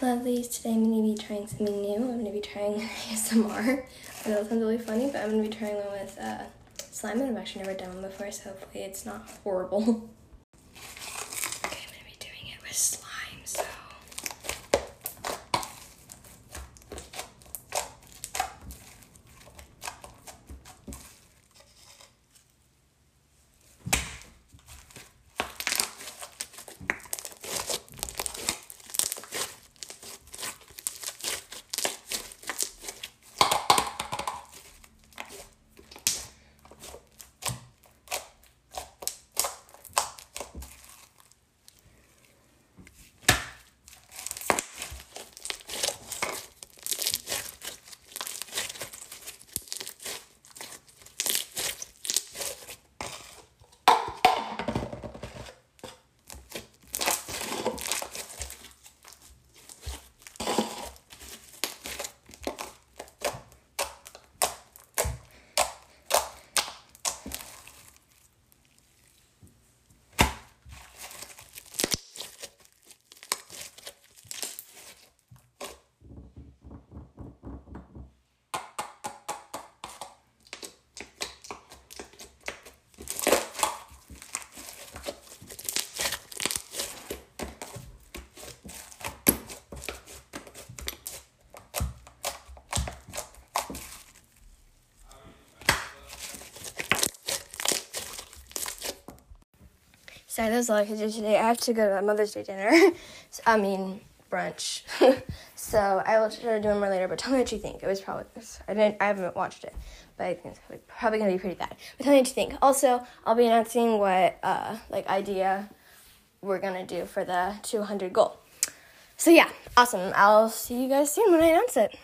lovelies. Today I'm going to be trying something new. I'm going to be trying ASMR. I know it sounds really funny, but I'm going to be trying one with uh, slime, and I've actually never done one before, so hopefully it's not horrible. okay, I'm going to be doing it with slime, so. Sorry, that's all I could do today. I have to go to a Mother's Day dinner. I mean, brunch. so I will try to do more later. But tell me what you think. It was probably I didn't. I haven't watched it, but I think it's probably gonna be pretty bad. But tell me what you think. Also, I'll be announcing what uh like idea we're gonna do for the 200 goal. So yeah, awesome. I'll see you guys soon when I announce it.